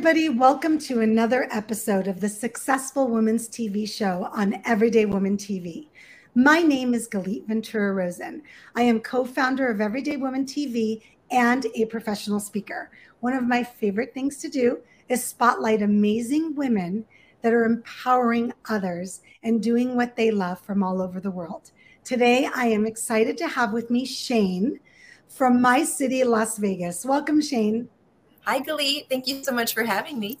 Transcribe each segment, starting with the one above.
everybody. Welcome to another episode of the Successful Women's TV show on Everyday Woman TV. My name is Galit Ventura Rosen. I am co founder of Everyday Woman TV and a professional speaker. One of my favorite things to do is spotlight amazing women that are empowering others and doing what they love from all over the world. Today, I am excited to have with me Shane from my city, Las Vegas. Welcome, Shane. Hi, Galit. Thank you so much for having me.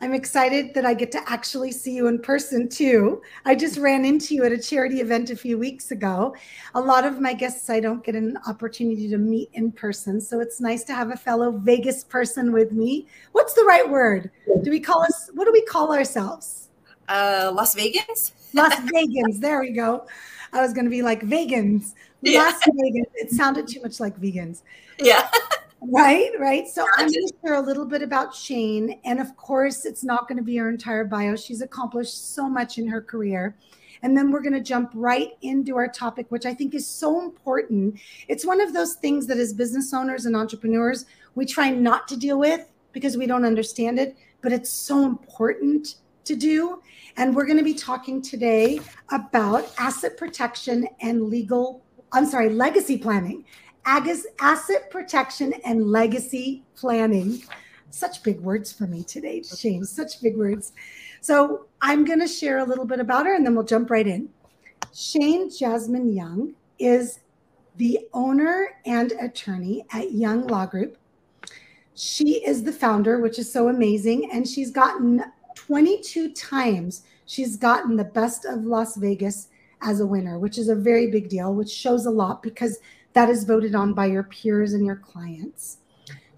I'm excited that I get to actually see you in person too. I just ran into you at a charity event a few weeks ago. A lot of my guests I don't get an opportunity to meet in person, so it's nice to have a fellow Vegas person with me. What's the right word? Do we call us what do we call ourselves? Uh Las Vegans? Las Vegans. There we go. I was going to be like vegans. Yeah. Las Vegans. It sounded too much like vegans. Yeah. Right, right. So I'm going to share a little bit about Shane. And of course, it's not going to be her entire bio. She's accomplished so much in her career. And then we're going to jump right into our topic, which I think is so important. It's one of those things that as business owners and entrepreneurs, we try not to deal with because we don't understand it, but it's so important to do. And we're going to be talking today about asset protection and legal, I'm sorry, legacy planning asset protection and legacy planning. Such big words for me today, Shane. Such big words. So I'm going to share a little bit about her and then we'll jump right in. Shane Jasmine Young is the owner and attorney at Young Law Group. She is the founder, which is so amazing. And she's gotten 22 times, she's gotten the best of Las Vegas as a winner, which is a very big deal, which shows a lot because that is voted on by your peers and your clients.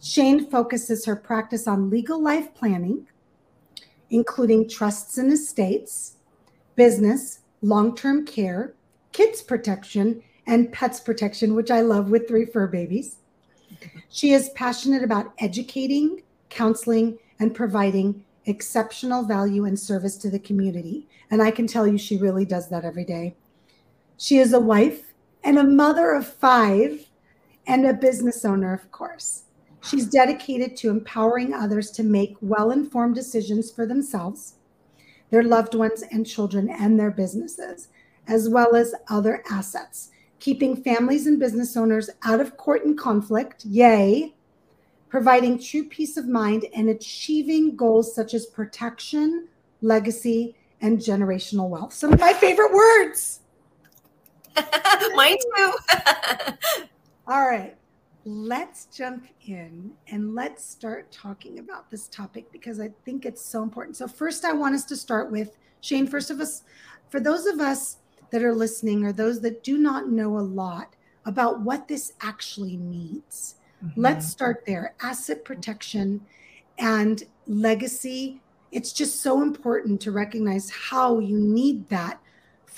Shane focuses her practice on legal life planning, including trusts and estates, business, long term care, kids protection, and pets protection, which I love with three fur babies. She is passionate about educating, counseling, and providing exceptional value and service to the community. And I can tell you, she really does that every day. She is a wife and a mother of five and a business owner, of course. She's dedicated to empowering others to make well informed decisions for themselves, their loved ones and children, and their businesses, as well as other assets, keeping families and business owners out of court and conflict. Yay! Providing true peace of mind and achieving goals such as protection, legacy, and generational wealth. Some of my favorite words. Mine too. All right. Let's jump in and let's start talking about this topic because I think it's so important. So, first, I want us to start with Shane. First of us, for those of us that are listening or those that do not know a lot about what this actually means, mm-hmm. let's start there. Asset protection and legacy. It's just so important to recognize how you need that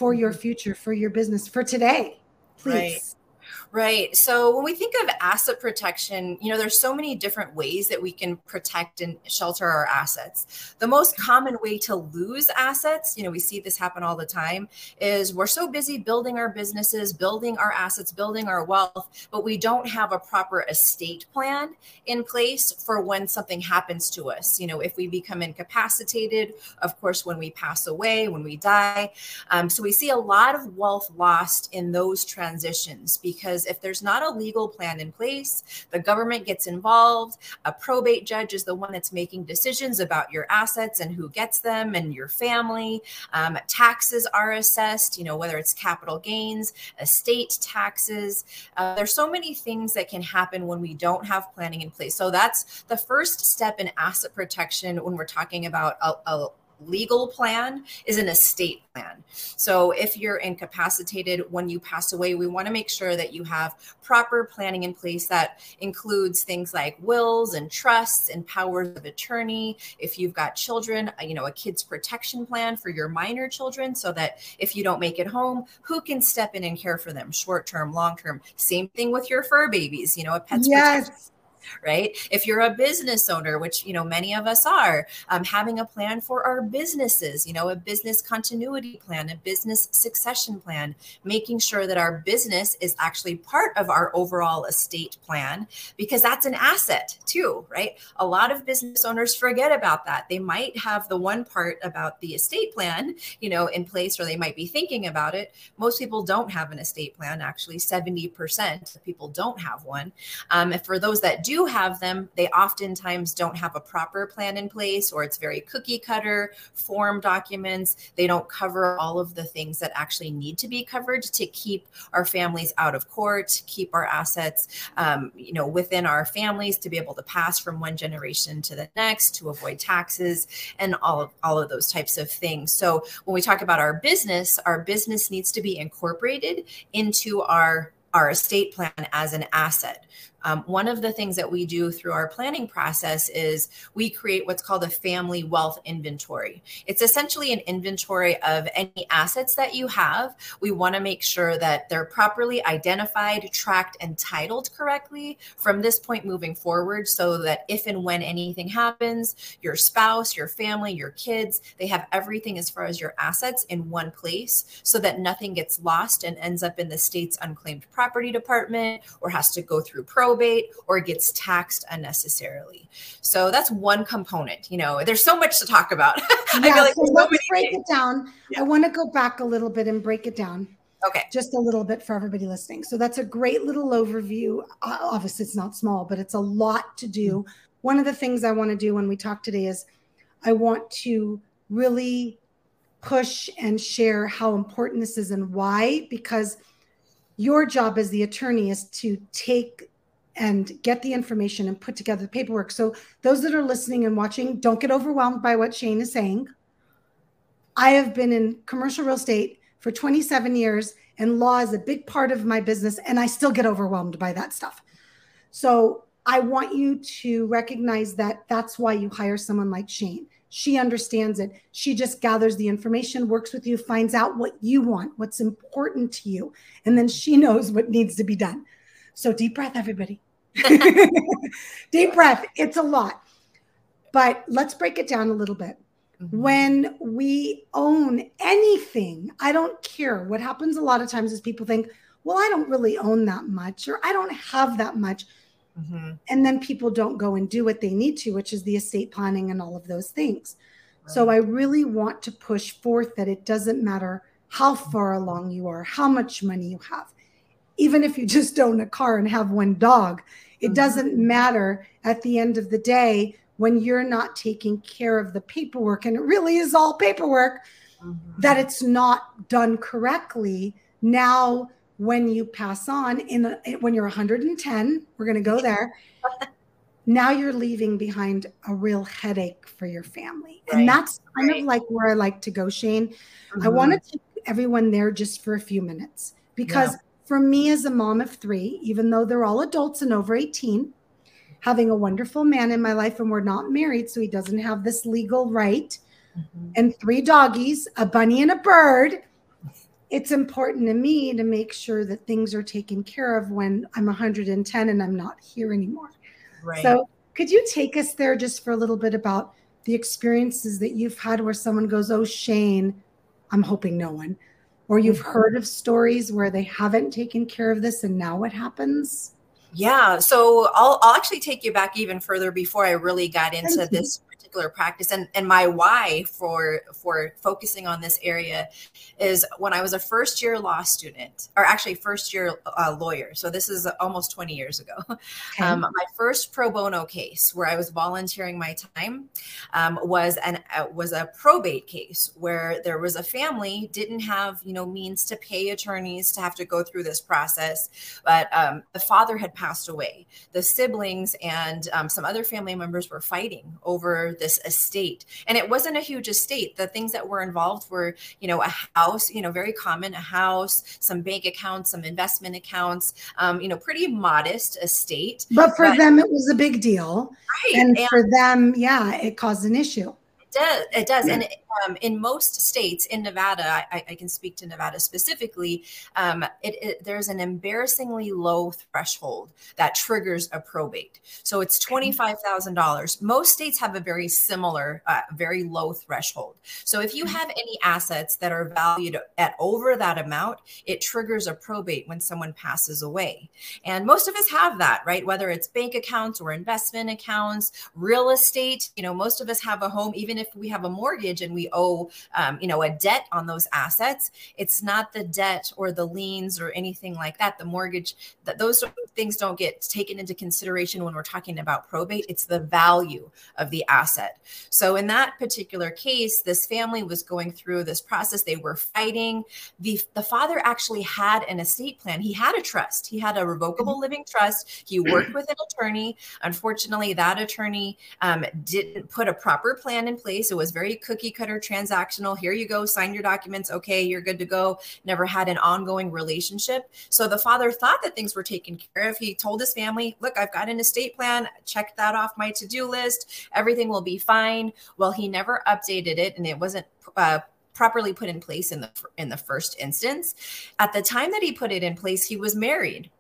for your mm-hmm. future, for your business, for today. Please. Right. Right. So when we think of asset protection, you know, there's so many different ways that we can protect and shelter our assets. The most common way to lose assets, you know, we see this happen all the time, is we're so busy building our businesses, building our assets, building our wealth, but we don't have a proper estate plan in place for when something happens to us. You know, if we become incapacitated, of course, when we pass away, when we die. Um, so we see a lot of wealth lost in those transitions because because if there's not a legal plan in place, the government gets involved. A probate judge is the one that's making decisions about your assets and who gets them and your family. Um, taxes are assessed, you know, whether it's capital gains, estate taxes. Uh, there's so many things that can happen when we don't have planning in place. So that's the first step in asset protection when we're talking about a, a legal plan is an estate plan. So if you're incapacitated when you pass away, we want to make sure that you have proper planning in place that includes things like wills and trusts and powers of attorney. If you've got children, uh, you know, a kids protection plan for your minor children so that if you don't make it home, who can step in and care for them short term, long term. Same thing with your fur babies, you know, a pet's yes. Right? If you're a business owner, which you know many of us are, um, having a plan for our businesses, you know, a business continuity plan, a business succession plan, making sure that our business is actually part of our overall estate plan because that's an asset too, right? A lot of business owners forget about that. They might have the one part about the estate plan, you know, in place, or they might be thinking about it. Most people don't have an estate plan. Actually, 70% of people don't have one. Um, and for those that do have them, they oftentimes don't have a proper plan in place, or it's very cookie cutter form documents. They don't cover all of the things that actually need to be covered to keep our families out of court, keep our assets, um, you know, within our families to be able to pass from one generation to the next, to avoid taxes, and all of all of those types of things. So when we talk about our business, our business needs to be incorporated into our our estate plan as an asset. Um, one of the things that we do through our planning process is we create what's called a family wealth inventory. It's essentially an inventory of any assets that you have. We want to make sure that they're properly identified, tracked, and titled correctly from this point moving forward so that if and when anything happens, your spouse, your family, your kids, they have everything as far as your assets in one place so that nothing gets lost and ends up in the state's unclaimed property department or has to go through pro probate or gets taxed unnecessarily. So that's one component. You know, there's so much to talk about. Yeah, like so let's break things. it down. Yeah. I want to go back a little bit and break it down. Okay. Just a little bit for everybody listening. So that's a great little overview. Obviously, it's not small, but it's a lot to do. Mm-hmm. One of the things I want to do when we talk today is I want to really push and share how important this is and why, because your job as the attorney is to take and get the information and put together the paperwork. So those that are listening and watching, don't get overwhelmed by what Shane is saying. I have been in commercial real estate for 27 years and law is a big part of my business and I still get overwhelmed by that stuff. So I want you to recognize that that's why you hire someone like Shane. She understands it. She just gathers the information, works with you, finds out what you want, what's important to you, and then she knows what needs to be done. So deep breath, everybody. deep breath. It's a lot. But let's break it down a little bit. Mm-hmm. When we own anything, I don't care. What happens a lot of times is people think, well, I don't really own that much, or I don't have that much. Mm-hmm. And then people don't go and do what they need to, which is the estate planning and all of those things. Right. So I really want to push forth that it doesn't matter how far along you are, how much money you have even if you just own a car and have one dog, it mm-hmm. doesn't matter at the end of the day when you're not taking care of the paperwork, and it really is all paperwork, mm-hmm. that it's not done correctly. Now, when you pass on in a, when you're 110, we're going to go there. now you're leaving behind a real headache for your family. Right. And that's kind right. of like where I like to go, Shane. Mm-hmm. I want to take everyone there just for a few minutes because yeah for me as a mom of three, even though they're all adults and over 18, having a wonderful man in my life and we're not married, so he doesn't have this legal right, mm-hmm. and three doggies, a bunny and a bird, it's important to me to make sure that things are taken care of when I'm 110 and I'm not here anymore. Right. So, could you take us there just for a little bit about the experiences that you've had where someone goes, Oh, Shane, I'm hoping no one or you've mm-hmm. heard of stories where they haven't taken care of this and now what happens? Yeah, so I'll, I'll actually take you back even further before I really got into this particular practice. And and my why for for focusing on this area is when I was a first year law student or actually first year uh, lawyer. So this is almost 20 years ago. Okay. um, my first pro bono case where I was volunteering my time um, was an uh, was a probate case where there was a family didn't have you know means to pay attorneys to have to go through this process but um, the father had passed away. The siblings and um, some other family members were fighting over this estate. And it wasn't a huge estate. The things that were involved were, you know, a house, you know, very common, a house, some bank accounts, some investment accounts, um, you know, pretty modest estate. But for but, them, it was a big deal. Right. And, and for them, yeah, it caused an issue It does it does and um, in most states, in Nevada, I, I, can speak to Nevada specifically, um, it, it, there's an embarrassingly low threshold that triggers a probate. So it's $25,000. Most states have a very similar, uh, very low threshold. So if you have any assets that are valued at over that amount, it triggers a probate when someone passes away. And most of us have that, right? Whether it's bank accounts or investment accounts, real estate, you know, most of us have a home, even if we have a mortgage and we owe, um, you know, a debt on those assets, it's not the debt or the liens or anything like that. The mortgage, that those things don't get taken into consideration when we're talking about probate. It's the value of the asset. So in that particular case, this family was going through this process. They were fighting. The, the father actually had an estate plan. He had a trust. He had a revocable living trust. He worked with an attorney. Unfortunately, that attorney um, didn't put a proper plan in place. It was very cookie cutter transactional. Here you go, sign your documents. Okay, you're good to go. Never had an ongoing relationship. So the father thought that things were taken care of. He told his family, look, I've got an estate plan. Check that off my to-do list. Everything will be fine. Well, he never updated it and it wasn't uh, properly put in place in the in the first instance. At the time that he put it in place, he was married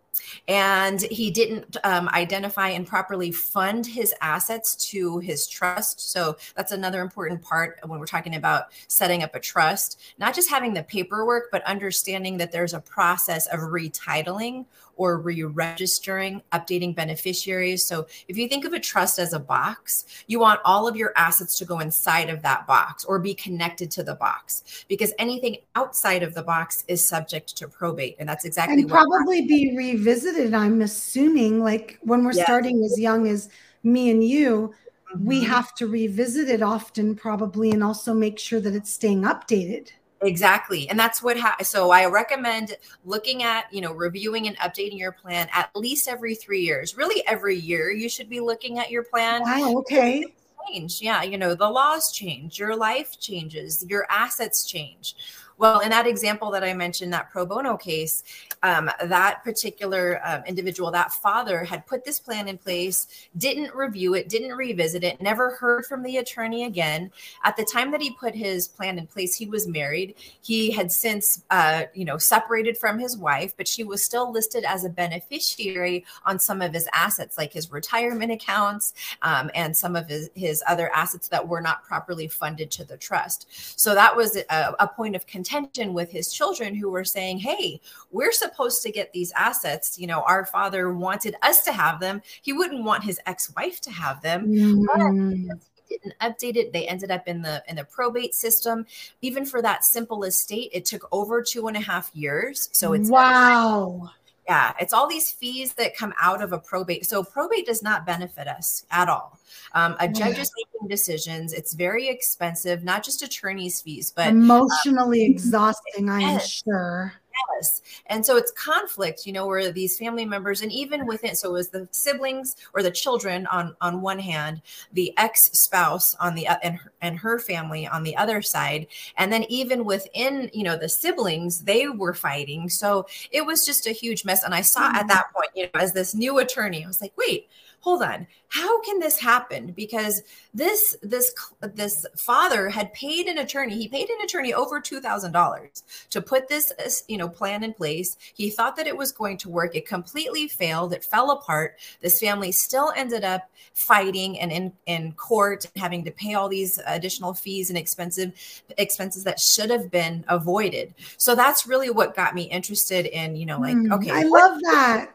and he didn't um, identify and properly fund his assets to his trust. So that's another important part when we're talking about setting up a trust, not just having the paperwork, but understanding that there's a process of retitling or re-registering, updating beneficiaries. So if you think of a trust as a box, you want all of your assets to go inside of that box or be connected to the box because anything outside of the box is subject to probate. And that's exactly and probably be revisited. I'm assuming like when we're yes. starting as young as me and you, we mm-hmm. have to revisit it often probably and also make sure that it's staying updated Exactly. And that's what, ha- so I recommend looking at, you know, reviewing and updating your plan at least every three years. Really, every year you should be looking at your plan. Wow. Okay. Change. Yeah. You know, the laws change, your life changes, your assets change. Well, in that example that I mentioned, that pro bono case, um, that particular um, individual, that father had put this plan in place, didn't review it, didn't revisit it, never heard from the attorney again. At the time that he put his plan in place, he was married. He had since, uh, you know, separated from his wife, but she was still listed as a beneficiary on some of his assets, like his retirement accounts um, and some of his, his other assets that were not properly funded to the trust. So that was a, a point of contention contention with his children who were saying, Hey, we're supposed to get these assets. You know, our father wanted us to have them. He wouldn't want his ex wife to have them. Mm. didn't update it they ended up in the in the probate system even for that simple estate it took over two and a half years so it's wow yeah, it's all these fees that come out of a probate. So probate does not benefit us at all. Um, a judge is making decisions. It's very expensive, not just attorney's fees, but emotionally um, exhausting. I am sure. Yes. And so it's conflict, you know, where these family members and even within so it was the siblings or the children on on one hand, the ex-spouse on the and her, and her family on the other side, and then even within, you know, the siblings, they were fighting. So it was just a huge mess and I saw mm-hmm. at that point, you know, as this new attorney, I was like, "Wait, hold on how can this happen because this this this father had paid an attorney he paid an attorney over $2000 to put this you know plan in place. He thought that it was going to work. It completely failed. It fell apart. This family still ended up fighting and in in court having to pay all these additional fees and expensive expenses that should have been avoided. So that's really what got me interested in you know like hmm, okay i what, love that.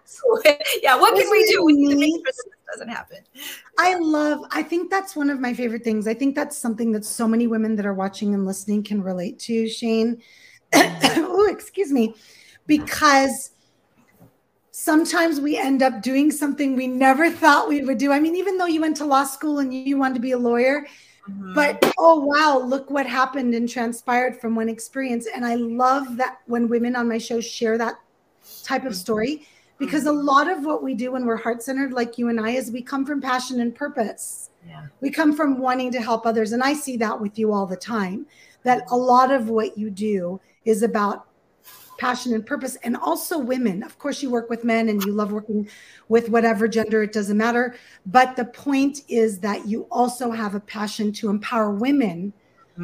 Yeah what can we do we need to make sure this doesn't happen? I love, I think that's one of my favorite things. I think that's something that so many women that are watching and listening can relate to, Shane. oh, excuse me. Because sometimes we end up doing something we never thought we would do. I mean, even though you went to law school and you wanted to be a lawyer, mm-hmm. but oh, wow, look what happened and transpired from one experience. And I love that when women on my show share that type of story because a mm-hmm. lot of what we do when we're heart centered, like you and I, is we come from passion and purpose. Yeah. We come from wanting to help others. And I see that with you all the time that a lot of what you do is about passion and purpose. And also women. Of course, you work with men and you love working with whatever gender, it doesn't matter. But the point is that you also have a passion to empower women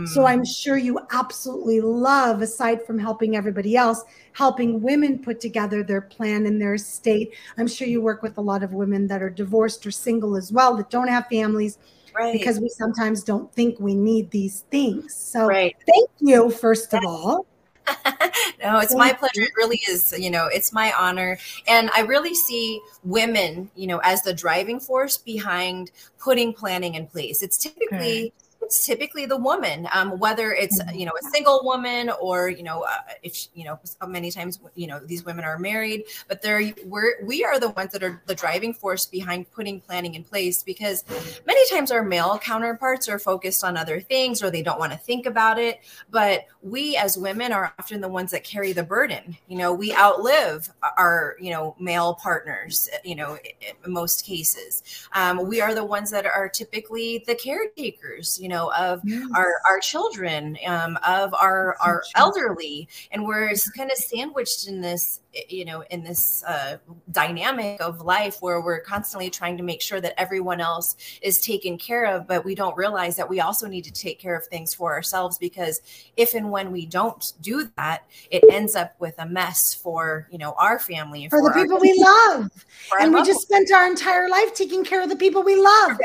So hmm. I'm sure you absolutely love, aside from helping everybody else, helping women put together their plan and their estate. I'm sure you work with a lot of women that are divorced or single as well that don't have families. Right. Because we sometimes don't think we need these things. So right. thank you, first of all. no, it's my pleasure. It really is, you know, it's my honor. And I really see women, you know, as the driving force behind putting planning in place. It's typically it's typically the woman, um, whether it's mm-hmm. you know a single woman or you know uh, if you know many times you know these women are married, but they're we're we are the ones that are the driving force behind putting planning in place because many times our male counterparts are focused on other things or they don't want to think about it, but we as women are often the ones that carry the burden. You know, we outlive our you know male partners. You know, in most cases, um, we are the ones that are typically the caretakers. You know know, of yes. our our children, um, of our our elderly, and we're kind of sandwiched in this you know in this uh, dynamic of life where we're constantly trying to make sure that everyone else is taken care of but we don't realize that we also need to take care of things for ourselves because if and when we don't do that it ends up with a mess for you know our family for, for the people we love. and we just spent our entire life taking care of the people we love.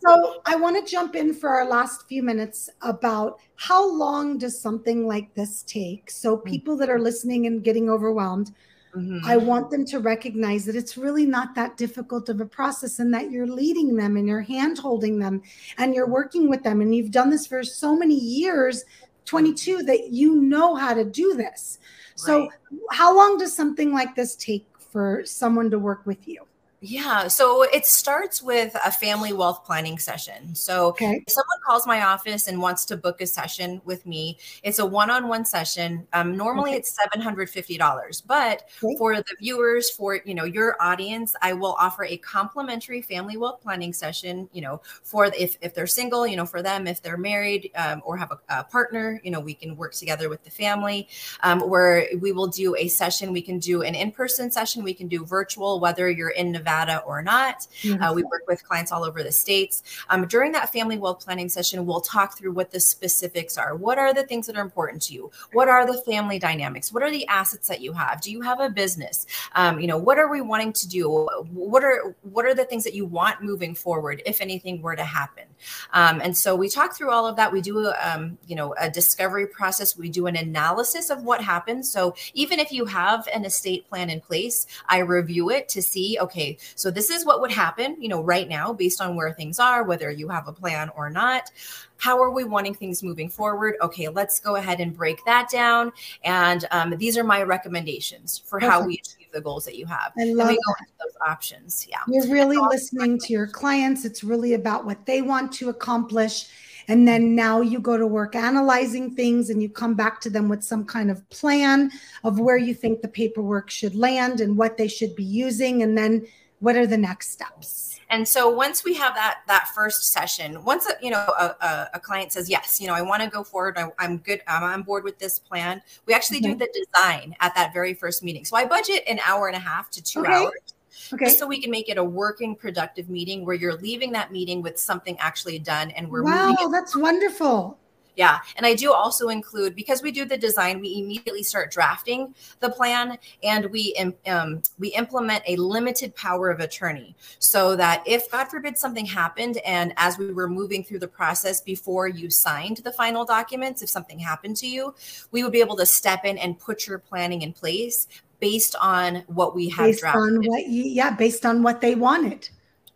So i want to jump in for our last few minutes about how long does something like this take so mm. people that are listening and getting overwhelmed Mm-hmm. I want them to recognize that it's really not that difficult of a process and that you're leading them and you're hand holding them and you're working with them. And you've done this for so many years 22 that you know how to do this. So, how long does something like this take for someone to work with you? Yeah. So it starts with a family wealth planning session. So okay. if someone calls my office and wants to book a session with me, it's a one-on-one session. Um, normally okay. it's $750, but okay. for the viewers, for, you know, your audience, I will offer a complimentary family wealth planning session, you know, for if, if they're single, you know, for them, if they're married um, or have a, a, partner, you know, we can work together with the family um, where we will do a session. We can do an in-person session. We can do virtual, whether you're in Nevada Or not. Mm-hmm. Uh, we work with clients all over the states. Um, during that family wealth planning session, we'll talk through what the specifics are. What are the things that are important to you? What are the family dynamics? What are the assets that you have? Do you have a business? Um, you know, what are we wanting to do? What are what are the things that you want moving forward if anything were to happen? Um, and so we talk through all of that. We do, um, you know, a discovery process. We do an analysis of what happened. So even if you have an estate plan in place, I review it to see, okay, so this is what would happen, you know, right now based on where things are, whether you have a plan or not. How are we wanting things moving forward? Okay, let's go ahead and break that down. And um, these are my recommendations for how we achieve the goals that you have. I love and we go those options. Yeah. You're really listening to your clients. It's really about what they want to accomplish and then now you go to work analyzing things and you come back to them with some kind of plan of where you think the paperwork should land and what they should be using and then what are the next steps and so once we have that that first session once you know a, a, a client says yes you know i want to go forward I, am good i'm on board with this plan we actually do mm-hmm. the design at that very first meeting so i budget an hour and a half to two okay. hours Okay. Just so we can make it a working, productive meeting where you're leaving that meeting with something actually done and we're wow, that's wonderful. Yeah. And I do also include because we do the design, we immediately start drafting the plan and we um, we implement a limited power of attorney so that if God forbid something happened and as we were moving through the process before you signed the final documents, if something happened to you, we would be able to step in and put your planning in place based on what we have based drafted. On what you, yeah, based on what they wanted.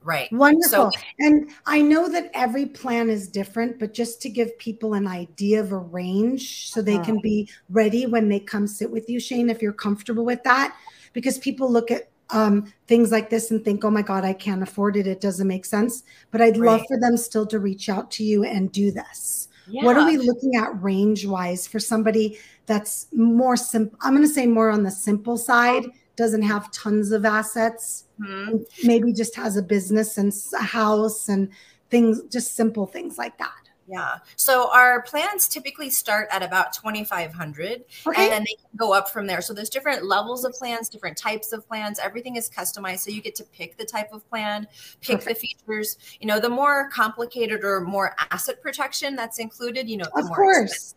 Right. Wonderful. So, and I know that every plan is different, but just to give people an idea of a range so they uh-huh. can be ready when they come sit with you, Shane, if you're comfortable with that, because people look at um, things like this and think, oh my God, I can't afford it. It doesn't make sense. But I'd right. love for them still to reach out to you and do this. Yeah. What are we looking at range wise for somebody that's more simple? I'm going to say more on the simple side doesn't have tons of assets, mm-hmm. maybe just has a business and a house and things, just simple things like that. Yeah. So our plans typically start at about 2500 okay. and then they can go up from there. So there's different levels of plans, different types of plans. Everything is customized so you get to pick the type of plan, pick Perfect. the features. You know, the more complicated or more asset protection that's included, you know, the of more course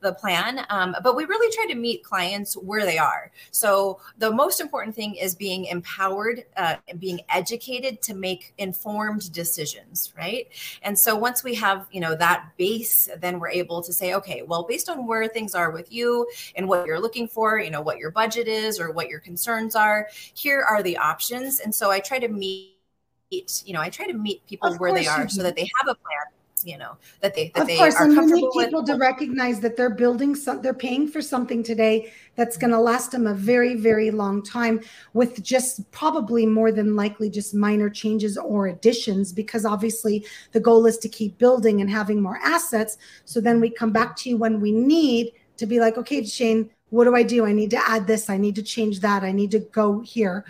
the plan. Um, but we really try to meet clients where they are. So the most important thing is being empowered, uh, being educated to make informed decisions, right? And so once we have, you know, that base, then we're able to say, okay, well, based on where things are with you and what you're looking for, you know, what your budget is or what your concerns are, here are the options. And so I try to meet you know, I try to meet people of where they are so that they have a plan you know that they that of they course, are and comfortable we need people with. to recognize that they're building some they're paying for something today that's going to last them a very very long time with just probably more than likely just minor changes or additions because obviously the goal is to keep building and having more assets. So then we come back to you when we need to be like okay shane what do i do? I need to add this. I need to change that. I need to go here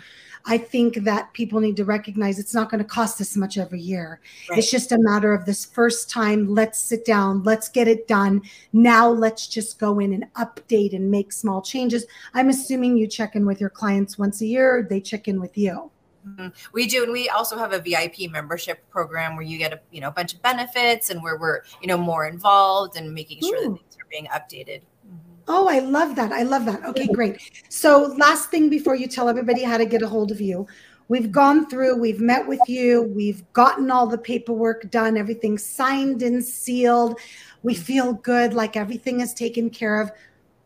I think that people need to recognize it's not going to cost this much every year. Right. It's just a matter of this first time. Let's sit down. Let's get it done. Now let's just go in and update and make small changes. I'm assuming you check in with your clients once a year. They check in with you. Mm-hmm. We do, and we also have a VIP membership program where you get a you know a bunch of benefits and where we're you know more involved and making sure Ooh. that things are being updated. Oh, I love that. I love that. Okay, great. So, last thing before you tell everybody how to get a hold of you, we've gone through, we've met with you, we've gotten all the paperwork done, everything signed and sealed. We mm-hmm. feel good, like everything is taken care of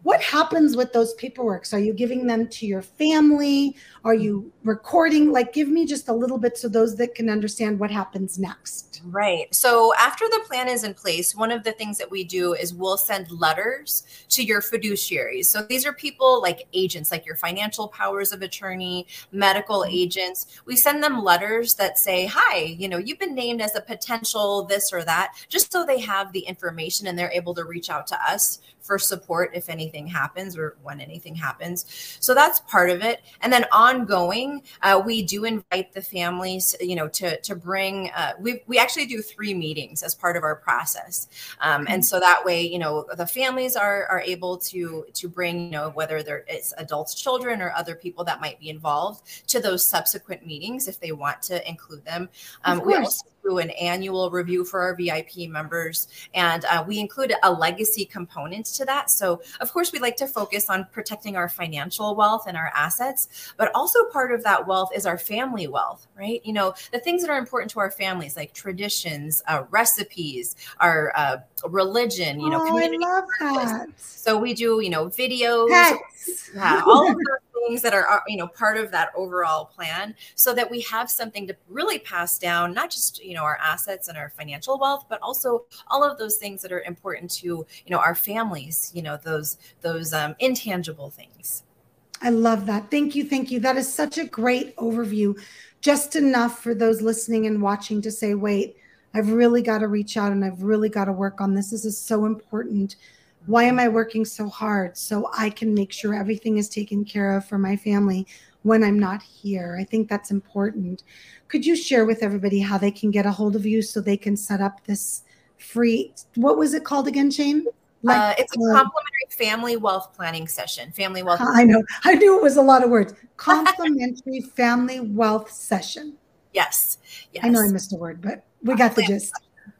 what happens with those paperworks? Are you giving them to your family? Are you recording? Like give me just a little bit so those that can understand what happens next. Right. So after the plan is in place one of the things that we do is we'll send letters to your fiduciaries. So these are people like agents like your financial powers of attorney medical mm-hmm. agents. We send them letters that say hi you know you've been named as a potential this or that just so they have the information and they're able to reach out to us for support if anything happens or when anything happens. So that's part of it. And then ongoing, uh, we do invite the families, you know, to to bring. Uh, we we actually do three meetings as part of our process, um, and so that way, you know, the families are are able to to bring, you know, whether they're it's adults, children, or other people that might be involved to those subsequent meetings if they want to include them. Um, we also do an annual review for our VIP members, and uh, we include a legacy component to that. So, of course, we like to focus on protecting our financial wealth and our assets, but also part of that wealth is our family wealth, right? You know, the things that are important to our families, like traditions, uh, recipes, our uh, religion, you know, oh, community. I love that. So we do, you know, videos, yeah, all of those things that are, you know, part of that overall plan, so that we have something to really pass down, not just you know our assets and our financial wealth, but also all of those things that are important to you know our families, you know, those those um, intangible things. I love that. Thank you, thank you. That is such a great overview. Just enough for those listening and watching to say, wait I've really got to reach out and I've really got to work on this. This is so important. Why am I working so hard? So I can make sure everything is taken care of for my family when I'm not here. I think that's important. Could you share with everybody how they can get a hold of you so they can set up this free, what was it called again, Shane? Like, uh, it's a uh, complimentary family wealth planning session. Family wealth. I know. I knew it was a lot of words. Complimentary family wealth session. Yes. Yes. I know I missed a word, but we got the gist.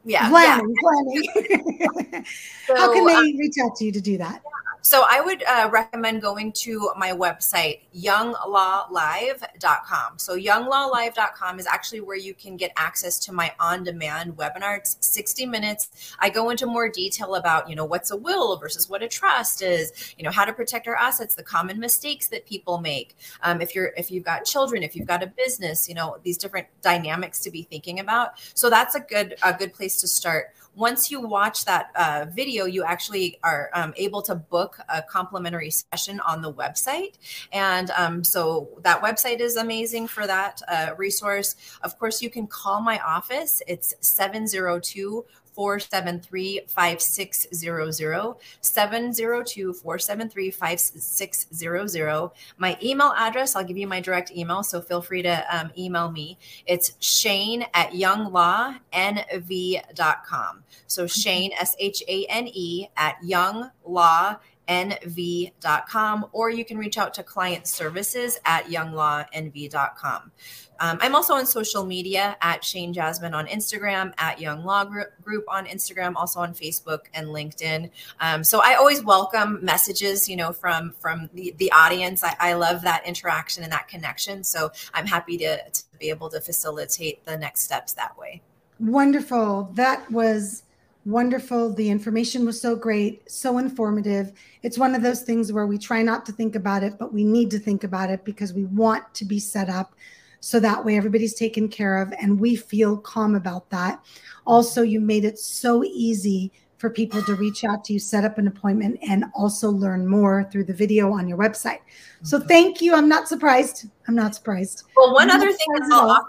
Yeah. Planning, yeah. planning. so, How can they um, reach out to you to do that? So I would uh, recommend going to my website, younglawlive.com. So younglawlive.com is actually where you can get access to my on-demand webinar. It's 60 minutes. I go into more detail about, you know, what's a will versus what a trust is, you know, how to protect our assets, the common mistakes that people make. Um, if you're, if you've got children, if you've got a business, you know, these different dynamics to be thinking about. So that's a good, a good place to start once you watch that uh, video, you actually are um, able to book a complimentary session on the website. And um, so that website is amazing for that uh, resource. Of course, you can call my office. It's 702 473 5600. 702 473 5600. My email address, I'll give you my direct email, so feel free to um, email me. It's Shane at younglawnv.com. So Shane, S H A N E, at younglaw younglawnv.com, or you can reach out to client services at younglawnv.com. Um, I'm also on social media at Shane Jasmine on Instagram, at Young Law Group on Instagram, also on Facebook and LinkedIn. Um, so I always welcome messages, you know, from from the, the audience. I, I love that interaction and that connection. So I'm happy to, to be able to facilitate the next steps that way. Wonderful. That was wonderful. The information was so great, so informative. It's one of those things where we try not to think about it, but we need to think about it because we want to be set up so that way everybody's taken care of and we feel calm about that. Also, you made it so easy for people to reach out to you, set up an appointment, and also learn more through the video on your website. So, thank you. I'm not surprised. I'm not surprised. Well, one I'm other thing I'll offer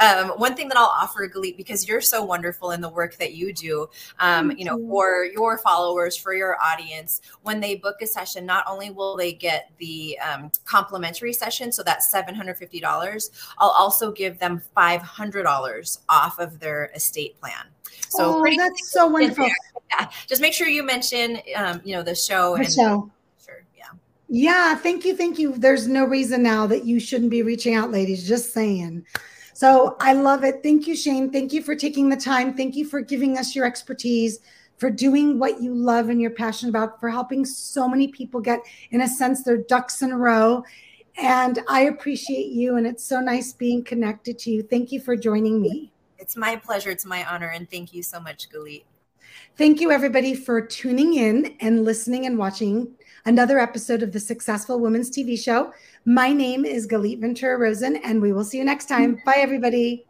um, one thing that I'll offer, Galit, because you're so wonderful in the work that you do, um, you know, for your followers, for your audience, when they book a session, not only will they get the um, complimentary session, so that's $750, I'll also give them $500 off of their estate plan. So oh, that's so wonderful. Yeah. Just make sure you mention, um, you know, the show. The and, show. Sure. Yeah. Yeah. Thank you. Thank you. There's no reason now that you shouldn't be reaching out, ladies. Just saying. So I love it. Thank you, Shane. Thank you for taking the time. Thank you for giving us your expertise, for doing what you love and you're passionate about, for helping so many people get, in a sense, their ducks in a row. And I appreciate you. And it's so nice being connected to you. Thank you for joining me. It's my pleasure. It's my honor. And thank you so much, Galit. Thank you, everybody, for tuning in and listening and watching another episode of the Successful Women's TV Show. My name is Galit Ventura Rosen, and we will see you next time. Bye, everybody.